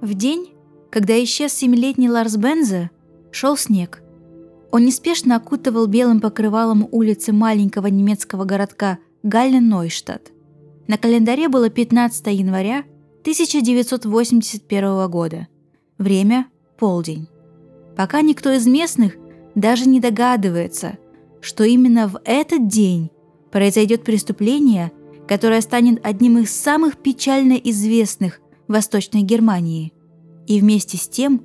В день, когда исчез семилетний Ларс Бензе, шел снег. Он неспешно окутывал белым покрывалом улицы маленького немецкого городка Галлен-Нойштадт. На календаре было 15 января 1981 года. Время – полдень. Пока никто из местных даже не догадывается, что именно в этот день произойдет преступление, которое станет одним из самых печально известных в Восточной Германии. И вместе с тем,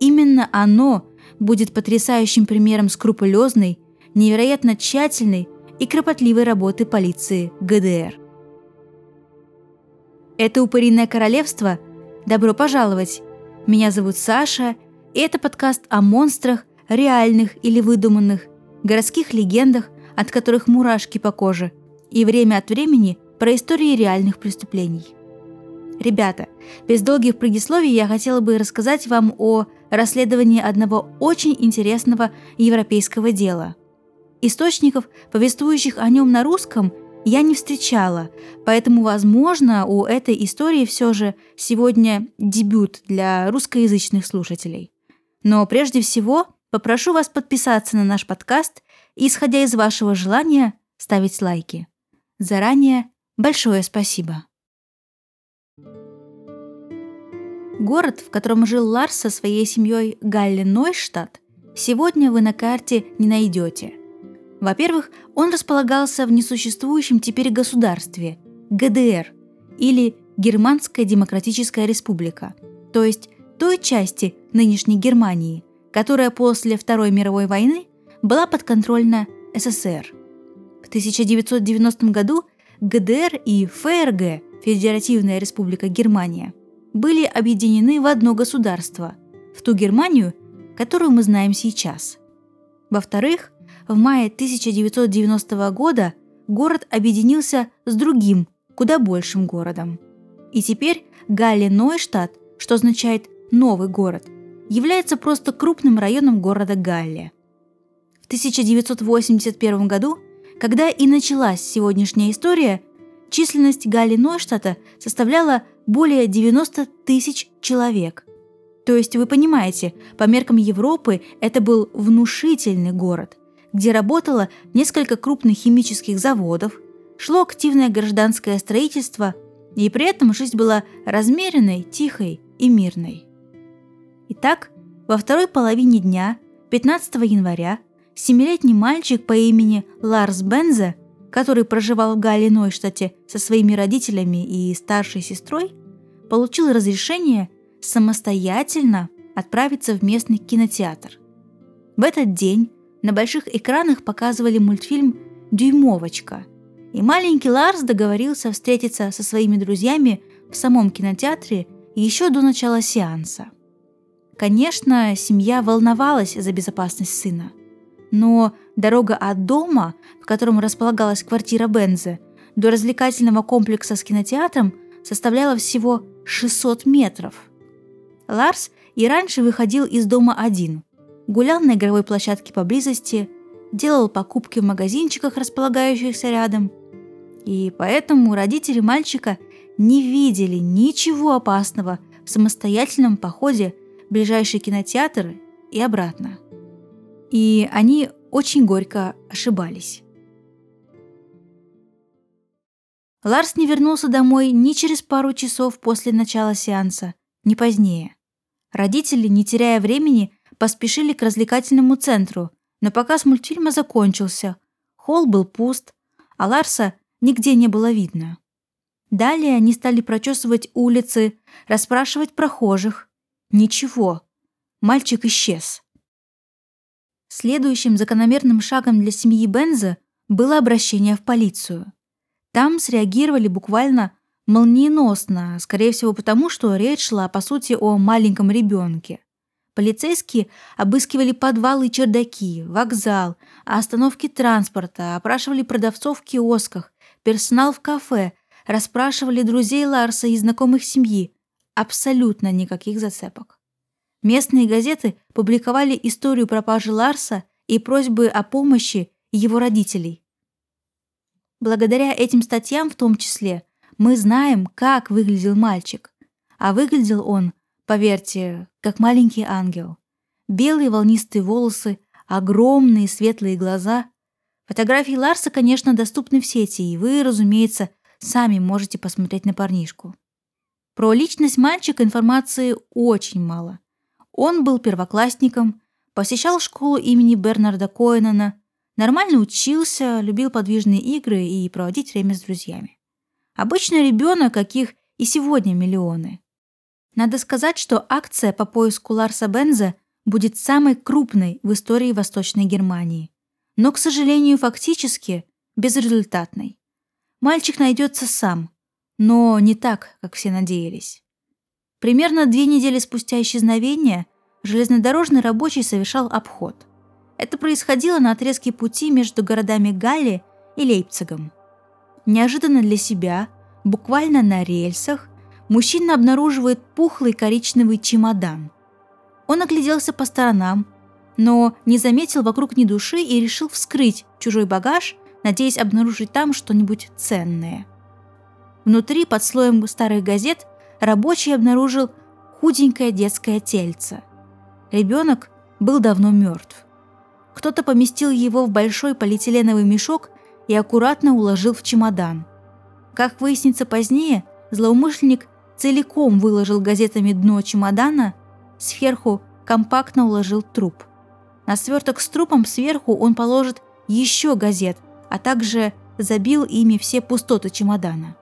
именно оно будет потрясающим примером скрупулезной, невероятно тщательной и кропотливой работы полиции ГДР. Это «Упыриное королевство». Добро пожаловать! Меня зовут Саша, и это подкаст о монстрах, реальных или выдуманных, городских легендах, от которых мурашки по коже, и время от времени про истории реальных преступлений. Ребята, без долгих предисловий я хотела бы рассказать вам о расследовании одного очень интересного европейского дела. Источников, повествующих о нем на русском, я не встречала, поэтому, возможно, у этой истории все же сегодня дебют для русскоязычных слушателей. Но прежде всего попрошу вас подписаться на наш подкаст и, исходя из вашего желания, ставить лайки. Заранее большое спасибо. Город, в котором жил Ларс со своей семьей Галли Нойштадт, сегодня вы на карте не найдете. Во-первых, он располагался в несуществующем теперь государстве – ГДР или Германская Демократическая Республика, то есть той части нынешней Германии, которая после Второй мировой войны была подконтрольна СССР. В 1990 году ГДР и ФРГ – Федеративная Республика Германия – были объединены в одно государство, в ту Германию, которую мы знаем сейчас. Во-вторых, в мае 1990 года город объединился с другим, куда большим городом. И теперь Галле-Нойштадт, что означает «новый город», является просто крупным районом города Галле. В 1981 году, когда и началась сегодняшняя история, численность Галле-Нойштадта составляла более 90 тысяч человек. То есть вы понимаете, по меркам Европы это был внушительный город, где работало несколько крупных химических заводов, шло активное гражданское строительство, и при этом жизнь была размеренной, тихой и мирной. Итак, во второй половине дня, 15 января, семилетний мальчик по имени Ларс Бензе – который проживал в Галле-Нойштадте со своими родителями и старшей сестрой, получил разрешение самостоятельно отправиться в местный кинотеатр. В этот день на больших экранах показывали мультфильм «Дюймовочка», и маленький Ларс договорился встретиться со своими друзьями в самом кинотеатре еще до начала сеанса. Конечно, семья волновалась за безопасность сына, но дорога от дома, в котором располагалась квартира Бензы, до развлекательного комплекса с кинотеатром составляла всего 600 метров. Ларс и раньше выходил из дома один, гулял на игровой площадке поблизости, делал покупки в магазинчиках, располагающихся рядом. И поэтому родители мальчика не видели ничего опасного в самостоятельном походе в ближайший кинотеатр и обратно. И они очень горько ошибались. Ларс не вернулся домой ни через пару часов после начала сеанса, ни позднее. Родители, не теряя времени, поспешили к развлекательному центру, но показ мультфильма закончился. Холл был пуст, а Ларса нигде не было видно. Далее они стали прочесывать улицы, расспрашивать прохожих. Ничего. Мальчик исчез. Следующим закономерным шагом для семьи Бенза было обращение в полицию. Там среагировали буквально молниеносно, скорее всего потому, что речь шла, по сути, о маленьком ребенке. Полицейские обыскивали подвалы и чердаки, вокзал, остановки транспорта, опрашивали продавцов в киосках, персонал в кафе, расспрашивали друзей Ларса и знакомых семьи. Абсолютно никаких зацепок. Местные газеты публиковали историю пропажи Ларса и просьбы о помощи его родителей. Благодаря этим статьям в том числе мы знаем, как выглядел мальчик. А выглядел он поверьте, как маленький ангел. Белые волнистые волосы, огромные светлые глаза. Фотографии Ларса, конечно, доступны в сети, и вы, разумеется, сами можете посмотреть на парнишку. Про личность мальчика информации очень мало. Он был первоклассником, посещал школу имени Бернарда Коэнена, нормально учился, любил подвижные игры и проводить время с друзьями. Обычный ребенок, каких и сегодня миллионы. Надо сказать, что акция по поиску Ларса Бенза будет самой крупной в истории Восточной Германии. Но, к сожалению, фактически безрезультатной. Мальчик найдется сам, но не так, как все надеялись. Примерно две недели спустя исчезновения железнодорожный рабочий совершал обход. Это происходило на отрезке пути между городами Галли и Лейпцигом. Неожиданно для себя, буквально на рельсах, мужчина обнаруживает пухлый коричневый чемодан. Он огляделся по сторонам, но не заметил вокруг ни души и решил вскрыть чужой багаж, надеясь обнаружить там что-нибудь ценное. Внутри, под слоем старых газет, рабочий обнаружил худенькое детское тельце. Ребенок был давно мертв. Кто-то поместил его в большой полиэтиленовый мешок и аккуратно уложил в чемодан. Как выяснится позднее, злоумышленник целиком выложил газетами дно чемодана, сверху компактно уложил труп. На сверток с трупом сверху он положит еще газет, а также забил ими все пустоты чемодана.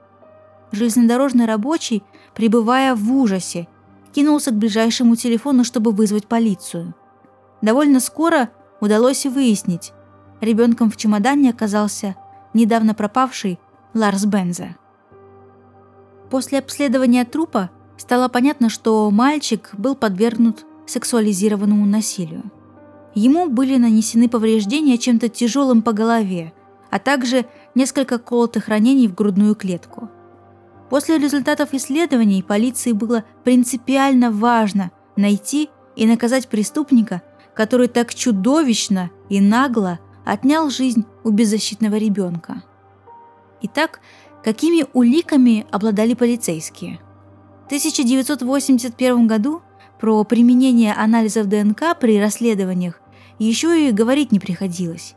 Железнодорожный рабочий, пребывая в ужасе, кинулся к ближайшему телефону, чтобы вызвать полицию. Довольно скоро удалось выяснить, ребенком в чемодане оказался недавно пропавший Ларс Бенза. После обследования трупа стало понятно, что мальчик был подвергнут сексуализированному насилию. Ему были нанесены повреждения чем-то тяжелым по голове, а также несколько колотых ранений в грудную клетку. После результатов исследований полиции было принципиально важно найти и наказать преступника, который так чудовищно и нагло отнял жизнь у беззащитного ребенка. Итак, какими уликами обладали полицейские? В 1981 году про применение анализов ДНК при расследованиях еще и говорить не приходилось,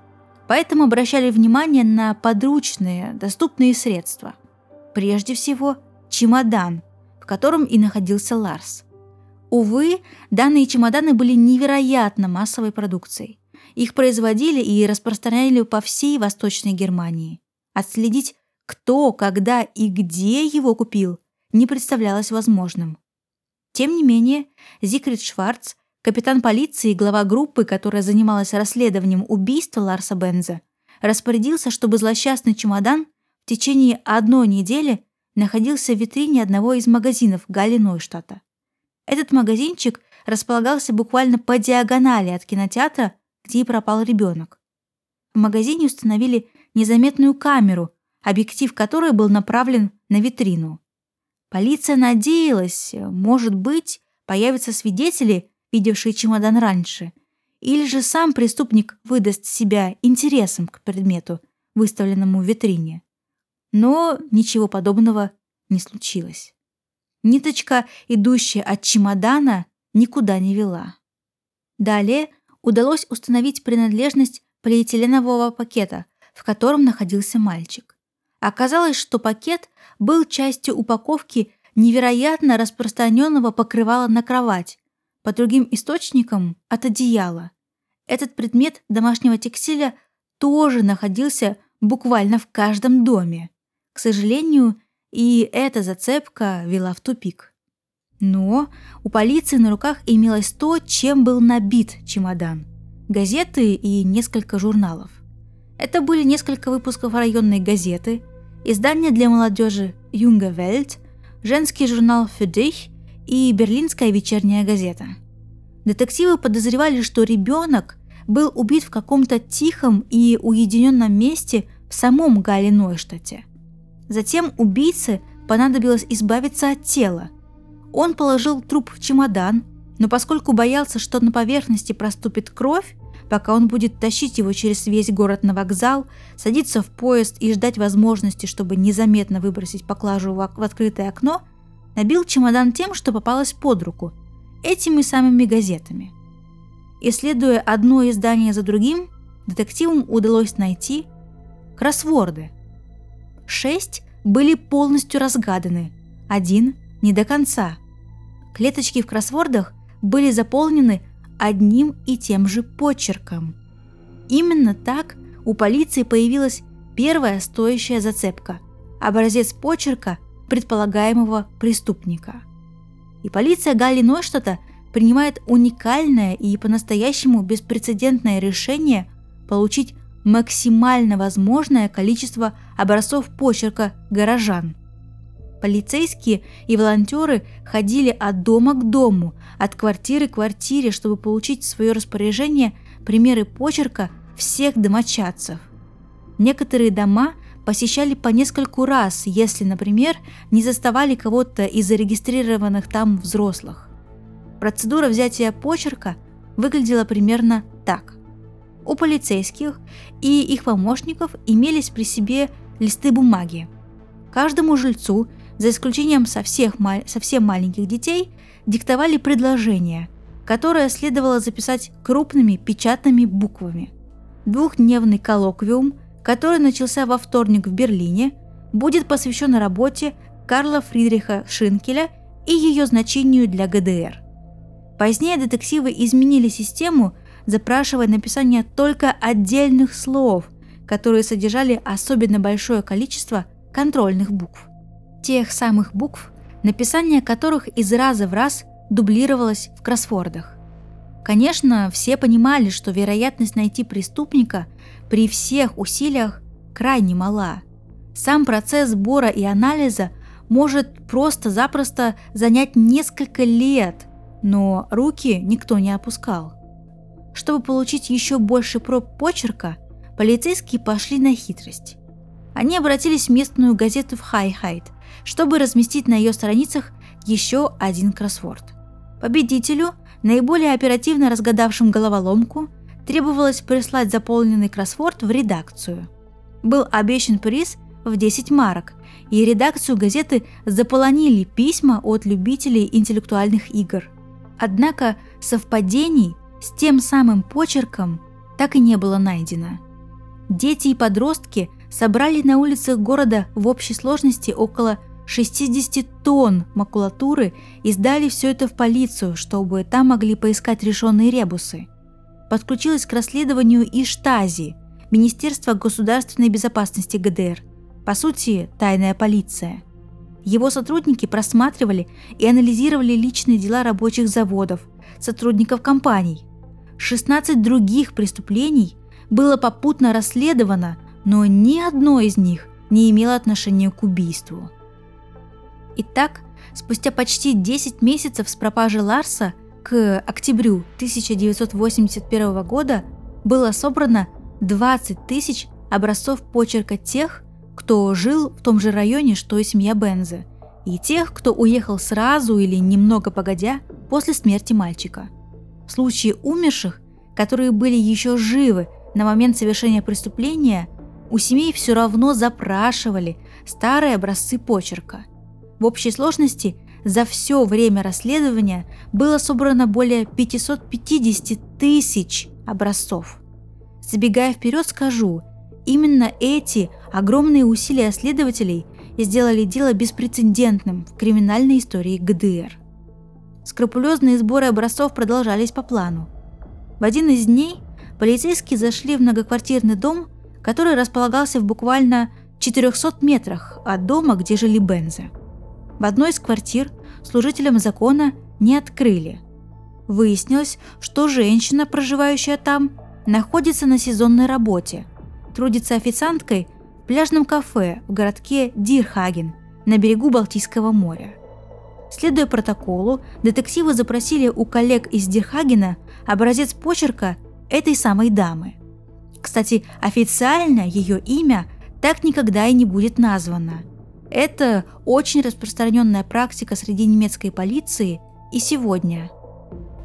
поэтому обращали внимание на подручные, доступные средства – Прежде всего, чемодан, в котором и находился Ларс. Увы, данные чемоданы были невероятно массовой продукцией. Их производили и распространяли по всей Восточной Германии. Отследить, кто, когда и где его купил, не представлялось возможным. Тем не менее, Зикрид Шварц, капитан полиции и глава группы, которая занималась расследованием убийства Ларса Бенза, распорядился, чтобы злосчастный чемодан в течение одной недели находился в витрине одного из магазинов Гали Нойштадта. Этот магазинчик располагался буквально по диагонали от кинотеатра, где и пропал ребенок. В магазине установили незаметную камеру, объектив которой был направлен на витрину. Полиция надеялась, может быть, появятся свидетели, видевшие чемодан раньше, или же сам преступник выдаст себя интересом к предмету, выставленному в витрине. Но ничего подобного не случилось. Ниточка, идущая от чемодана, никуда не вела. Далее удалось установить принадлежность полиэтиленового пакета, в котором находился мальчик. Оказалось, что пакет был частью упаковки невероятно распространенного покрывала на кровать, по другим источникам – от одеяла. Этот предмет домашнего текстиля тоже находился буквально в каждом доме. К сожалению, и эта зацепка вела в тупик. Но у полиции на руках имелось то, чем был набит чемодан. Газеты и несколько журналов. Это были несколько выпусков районной газеты, издание для молодежи «Junge Welt», женский журнал «Für dich» и берлинская вечерняя газета. Детективы подозревали, что ребенок был убит в каком-то тихом и уединенном месте в самом Гале-Нойштадте. Затем убийце понадобилось избавиться от тела. Он положил труп в чемодан, но поскольку боялся, что на поверхности проступит кровь, пока он будет тащить его через весь город на вокзал, садиться в поезд и ждать возможности, чтобы незаметно выбросить поклажу в открытое окно, набил чемодан тем, что попалось под руку этими самыми газетами. Исследуя одно издание за другим, детективам удалось найти кроссворды. Шесть были полностью разгаданы, один не до конца. Клеточки в кроссвордах были заполнены одним и тем же почерком. Именно так у полиции появилась первая стоящая зацепка – образец почерка предполагаемого преступника. И полиция Галли Нойштата принимает уникальное и по-настоящему беспрецедентное решение получить максимально возможное количество образцов почерка горожан. Полицейские и волонтеры ходили от дома к дому, от квартиры к квартире, чтобы получить в свое распоряжение примеры почерка всех домочадцев. Некоторые дома посещали по нескольку раз, если, например, не заставали кого-то из зарегистрированных там взрослых. Процедура взятия почерка выглядела примерно так. У полицейских и их помощников имелись при себе листы бумаги. Каждому жильцу, за исключением со всех, совсем маленьких детей, диктовали предложение, которое следовало записать крупными печатными буквами. Двухдневный коллоквиум, который начался во вторник в Берлине, будет посвящен работе Карла Фридриха Шинкеля и ее значению для ГДР – Позднее детективы изменили систему, запрашивая написание только отдельных слов, которые содержали особенно большое количество контрольных букв. Тех самых букв, написание которых из раза в раз дублировалось в кроссвордах. Конечно, все понимали, что вероятность найти преступника при всех усилиях крайне мала. Сам процесс сбора и анализа может просто-запросто занять несколько лет, но руки никто не опускал. Чтобы получить еще больше проб почерка, полицейские пошли на хитрость. Они обратились в местную газету Фрайхайт, чтобы разместить на ее страницах еще один кроссворд. Победителю, наиболее оперативно разгадавшим головоломку, требовалось прислать заполненный кроссворд в редакцию. Был обещан приз в 10 марок, и редакцию газеты заполонили письма от любителей интеллектуальных игр – Однако совпадений с тем самым почерком так и не было найдено. Дети и подростки собрали на улицах города в общей сложности около 60 тонн макулатуры и сдали все это в полицию, чтобы там могли поискать решенные ребусы. Подключилась к расследованию и Штази, Министерство государственной безопасности ГДР, по сути, тайная полиция – его сотрудники просматривали и анализировали личные дела рабочих заводов, сотрудников компаний. 16 других преступлений было попутно расследовано, но ни одно из них не имело отношения к убийству. Итак, спустя почти 10 месяцев с пропажи Ларса к октябрю 1981 года было собрано 20 тысяч образцов почерка тех, кто жил в том же районе, что и семья Бенза, и тех, кто уехал сразу или немного погодя после смерти мальчика. В случае умерших, которые были еще живы на момент совершения преступления, у семей все равно запрашивали старые образцы почерка. В общей сложности за все время расследования было собрано более 550 тысяч образцов. Забегая вперед, скажу, именно эти Огромные усилия следователей сделали дело беспрецедентным в криминальной истории ГДР. Скрупулезные сборы образцов продолжались по плану. В один из дней полицейские зашли в многоквартирный дом, который располагался в буквально 400 метрах от дома, где жили Бензы. В одной из квартир служителям закона не открыли. Выяснилось, что женщина, проживающая там, находится на сезонной работе, трудится официанткой – пляжном кафе в городке Дирхаген на берегу Балтийского моря. Следуя протоколу, детективы запросили у коллег из Дирхагена образец почерка этой самой дамы. Кстати, официально ее имя так никогда и не будет названо. Это очень распространенная практика среди немецкой полиции и сегодня.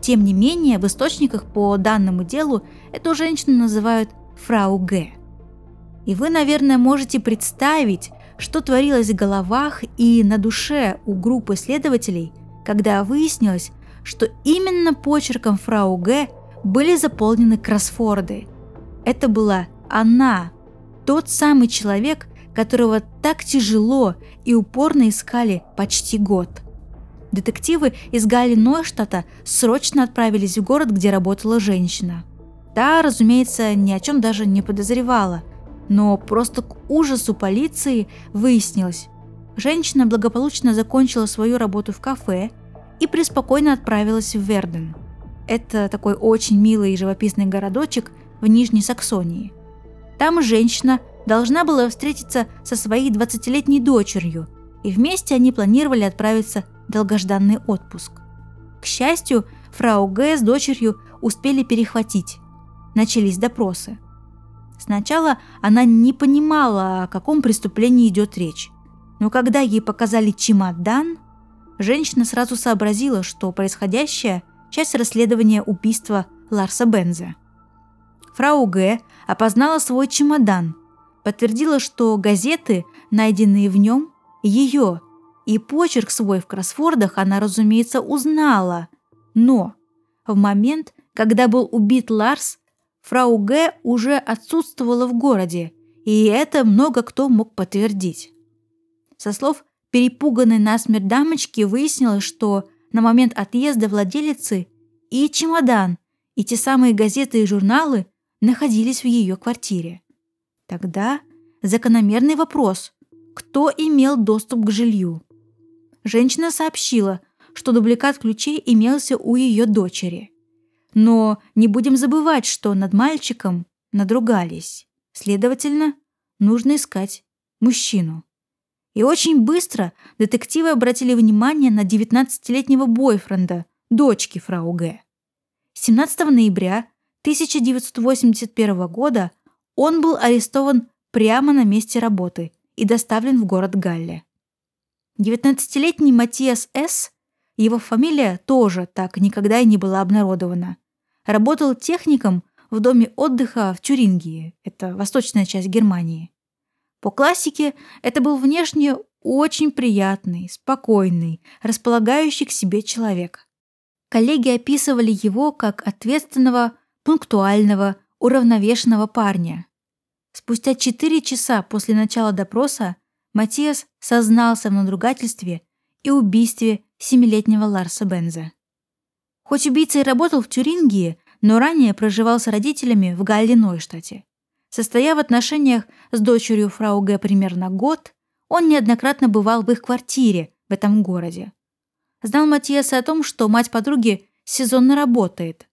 Тем не менее, в источниках по данному делу эту женщину называют фрау Г. И вы, наверное, можете представить, что творилось в головах и на душе у группы следователей, когда выяснилось, что именно почерком фрау Г были заполнены кроссфорды. Это была она, тот самый человек, которого так тяжело и упорно искали почти год. Детективы из Галли Нойштата срочно отправились в город, где работала женщина. Та, разумеется, ни о чем даже не подозревала, но просто к ужасу полиции выяснилось. Женщина благополучно закончила свою работу в кафе и преспокойно отправилась в Верден. Это такой очень милый и живописный городочек в Нижней Саксонии. Там женщина должна была встретиться со своей 20-летней дочерью, и вместе они планировали отправиться в долгожданный отпуск. К счастью, фрау Г с дочерью успели перехватить. Начались допросы. Сначала она не понимала, о каком преступлении идет речь. Но когда ей показали чемодан, женщина сразу сообразила, что происходящее – часть расследования убийства Ларса Бенза. Фрау Г. опознала свой чемодан, подтвердила, что газеты, найденные в нем, ее, и почерк свой в кроссфордах она, разумеется, узнала. Но в момент, когда был убит Ларс, фрау Г. уже отсутствовала в городе, и это много кто мог подтвердить. Со слов перепуганной насмерть дамочки выяснилось, что на момент отъезда владелицы и чемодан, и те самые газеты и журналы находились в ее квартире. Тогда закономерный вопрос – кто имел доступ к жилью? Женщина сообщила, что дубликат ключей имелся у ее дочери. Но не будем забывать, что над мальчиком надругались. Следовательно, нужно искать мужчину. И очень быстро детективы обратили внимание на 19-летнего бойфренда, дочки фрау Г. 17 ноября 1981 года он был арестован прямо на месте работы и доставлен в город Галле. 19-летний Матиас С., его фамилия тоже так никогда и не была обнародована, работал техником в доме отдыха в Тюрингии, это восточная часть Германии. По классике это был внешне очень приятный, спокойный, располагающий к себе человек. Коллеги описывали его как ответственного, пунктуального, уравновешенного парня. Спустя четыре часа после начала допроса Матиас сознался в надругательстве и убийстве семилетнего Ларса Бенза. Хоть убийца и работал в Тюрингии, но ранее проживал с родителями в Галле-Нойштате. Состоя в отношениях с дочерью фрау Г примерно год, он неоднократно бывал в их квартире в этом городе. Знал Матиаса о том, что мать подруги сезонно работает.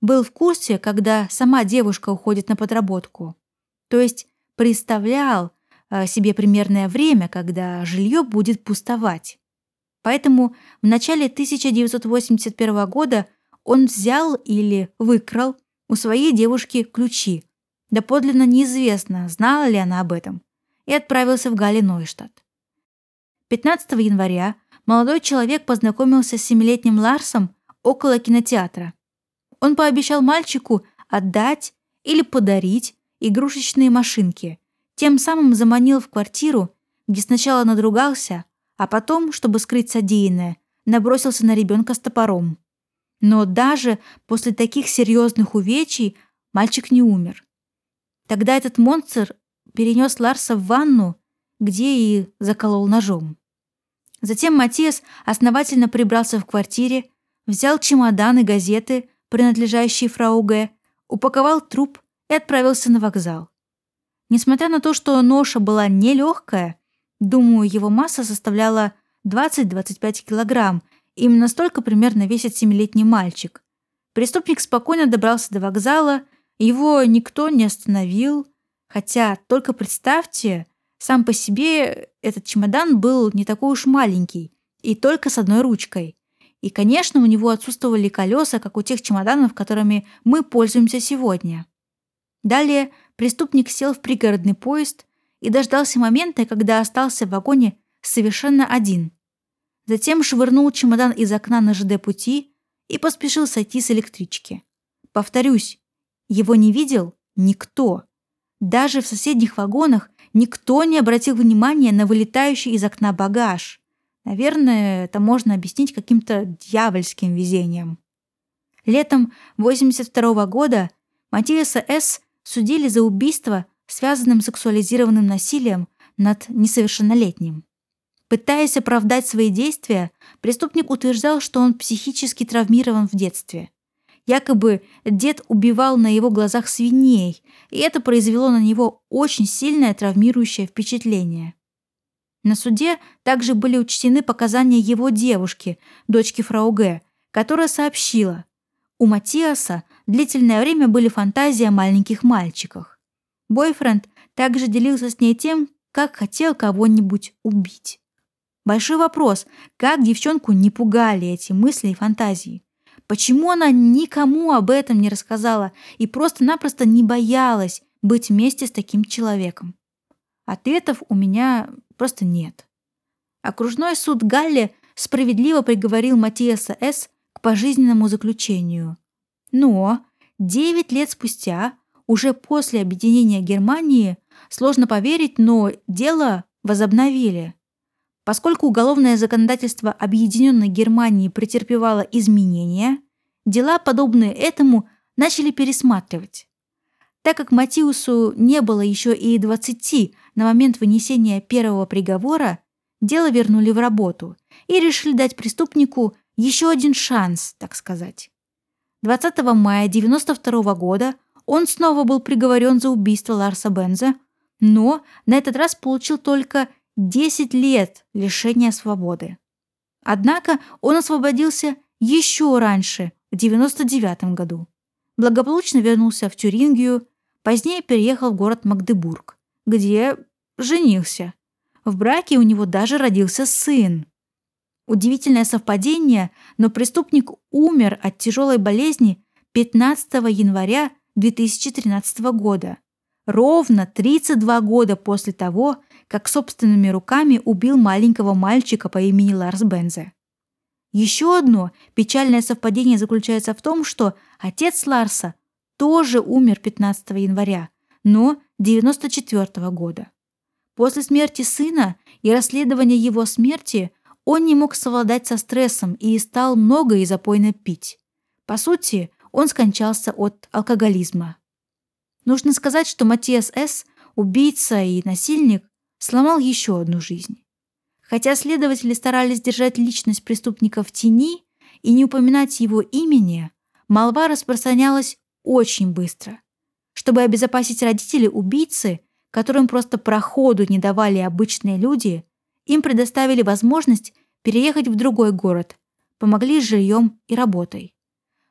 Был в курсе, когда сама девушка уходит на подработку. То есть представлял э, себе примерное время, когда жилье будет пустовать. Поэтому в начале 1981 года он взял или выкрал у своей девушки ключи Доподлинно неизвестно, знала ли она об этом, и отправился в Галли-Нойштадт. 15 января молодой человек познакомился с семилетним Ларсом около кинотеатра. Он пообещал мальчику отдать или подарить игрушечные машинки, тем самым заманил в квартиру, где сначала надругался, а потом, чтобы скрыть содеянное, набросился на ребенка с топором. Но даже после таких серьезных увечий мальчик не умер. Тогда этот монстр перенес Ларса в ванну, где и заколол ножом. Затем Матиас основательно прибрался в квартире, взял чемодан и газеты, принадлежащие фрау Г, упаковал труп и отправился на вокзал. Несмотря на то, что ноша была нелегкая, думаю, его масса составляла 20-25 килограмм, именно столько примерно весит семилетний мальчик. Преступник спокойно добрался до вокзала его никто не остановил, хотя только представьте, сам по себе этот чемодан был не такой уж маленький и только с одной ручкой. И, конечно, у него отсутствовали колеса, как у тех чемоданов, которыми мы пользуемся сегодня. Далее преступник сел в пригородный поезд и дождался момента, когда остался в вагоне совершенно один. Затем швырнул чемодан из окна на ЖД-пути и поспешил сойти с электрички. Повторюсь, его не видел никто. Даже в соседних вагонах никто не обратил внимания на вылетающий из окна багаж. Наверное, это можно объяснить каким-то дьявольским везением. Летом 82 года Матиаса С. судили за убийство, связанным с сексуализированным насилием над несовершеннолетним. Пытаясь оправдать свои действия, преступник утверждал, что он психически травмирован в детстве. Якобы дед убивал на его глазах свиней, и это произвело на него очень сильное травмирующее впечатление. На суде также были учтены показания его девушки, дочки фрау Г., которая сообщила, у Матиаса длительное время были фантазии о маленьких мальчиках. Бойфренд также делился с ней тем, как хотел кого-нибудь убить. Большой вопрос, как девчонку не пугали эти мысли и фантазии. Почему она никому об этом не рассказала и просто-напросто не боялась быть вместе с таким человеком? Ответов у меня просто нет. Окружной суд Галли справедливо приговорил Матиаса С. к пожизненному заключению. Но 9 лет спустя, уже после объединения Германии, сложно поверить, но дело возобновили. Поскольку уголовное законодательство Объединенной Германии претерпевало изменения, дела, подобные этому, начали пересматривать. Так как Матиусу не было еще и 20 на момент вынесения первого приговора, дело вернули в работу и решили дать преступнику еще один шанс, так сказать. 20 мая 1992 года он снова был приговорен за убийство Ларса Бенза, но на этот раз получил только 10 лет лишения свободы. Однако он освободился еще раньше, в 99 году. Благополучно вернулся в Тюрингию, позднее переехал в город Магдебург, где женился. В браке у него даже родился сын. Удивительное совпадение, но преступник умер от тяжелой болезни 15 января 2013 года, ровно 32 года после того, как собственными руками убил маленького мальчика по имени Ларс Бензе. Еще одно печальное совпадение заключается в том, что отец Ларса тоже умер 15 января, но 94 года. После смерти сына и расследования его смерти он не мог совладать со стрессом и стал много и запойно пить. По сути, он скончался от алкоголизма. Нужно сказать, что Матиас С., убийца и насильник, сломал еще одну жизнь. Хотя следователи старались держать личность преступника в тени и не упоминать его имени, молва распространялась очень быстро. Чтобы обезопасить родителей убийцы, которым просто проходу не давали обычные люди, им предоставили возможность переехать в другой город, помогли с жильем и работой.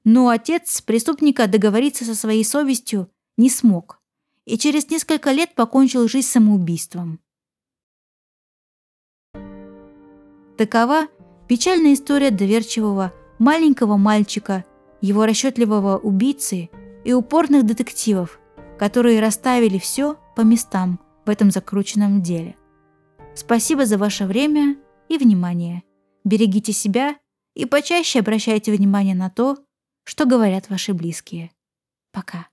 Но отец преступника договориться со своей совестью не смог и через несколько лет покончил жизнь самоубийством. Такова печальная история доверчивого маленького мальчика, его расчетливого убийцы и упорных детективов, которые расставили все по местам в этом закрученном деле. Спасибо за ваше время и внимание. Берегите себя и почаще обращайте внимание на то, что говорят ваши близкие. Пока.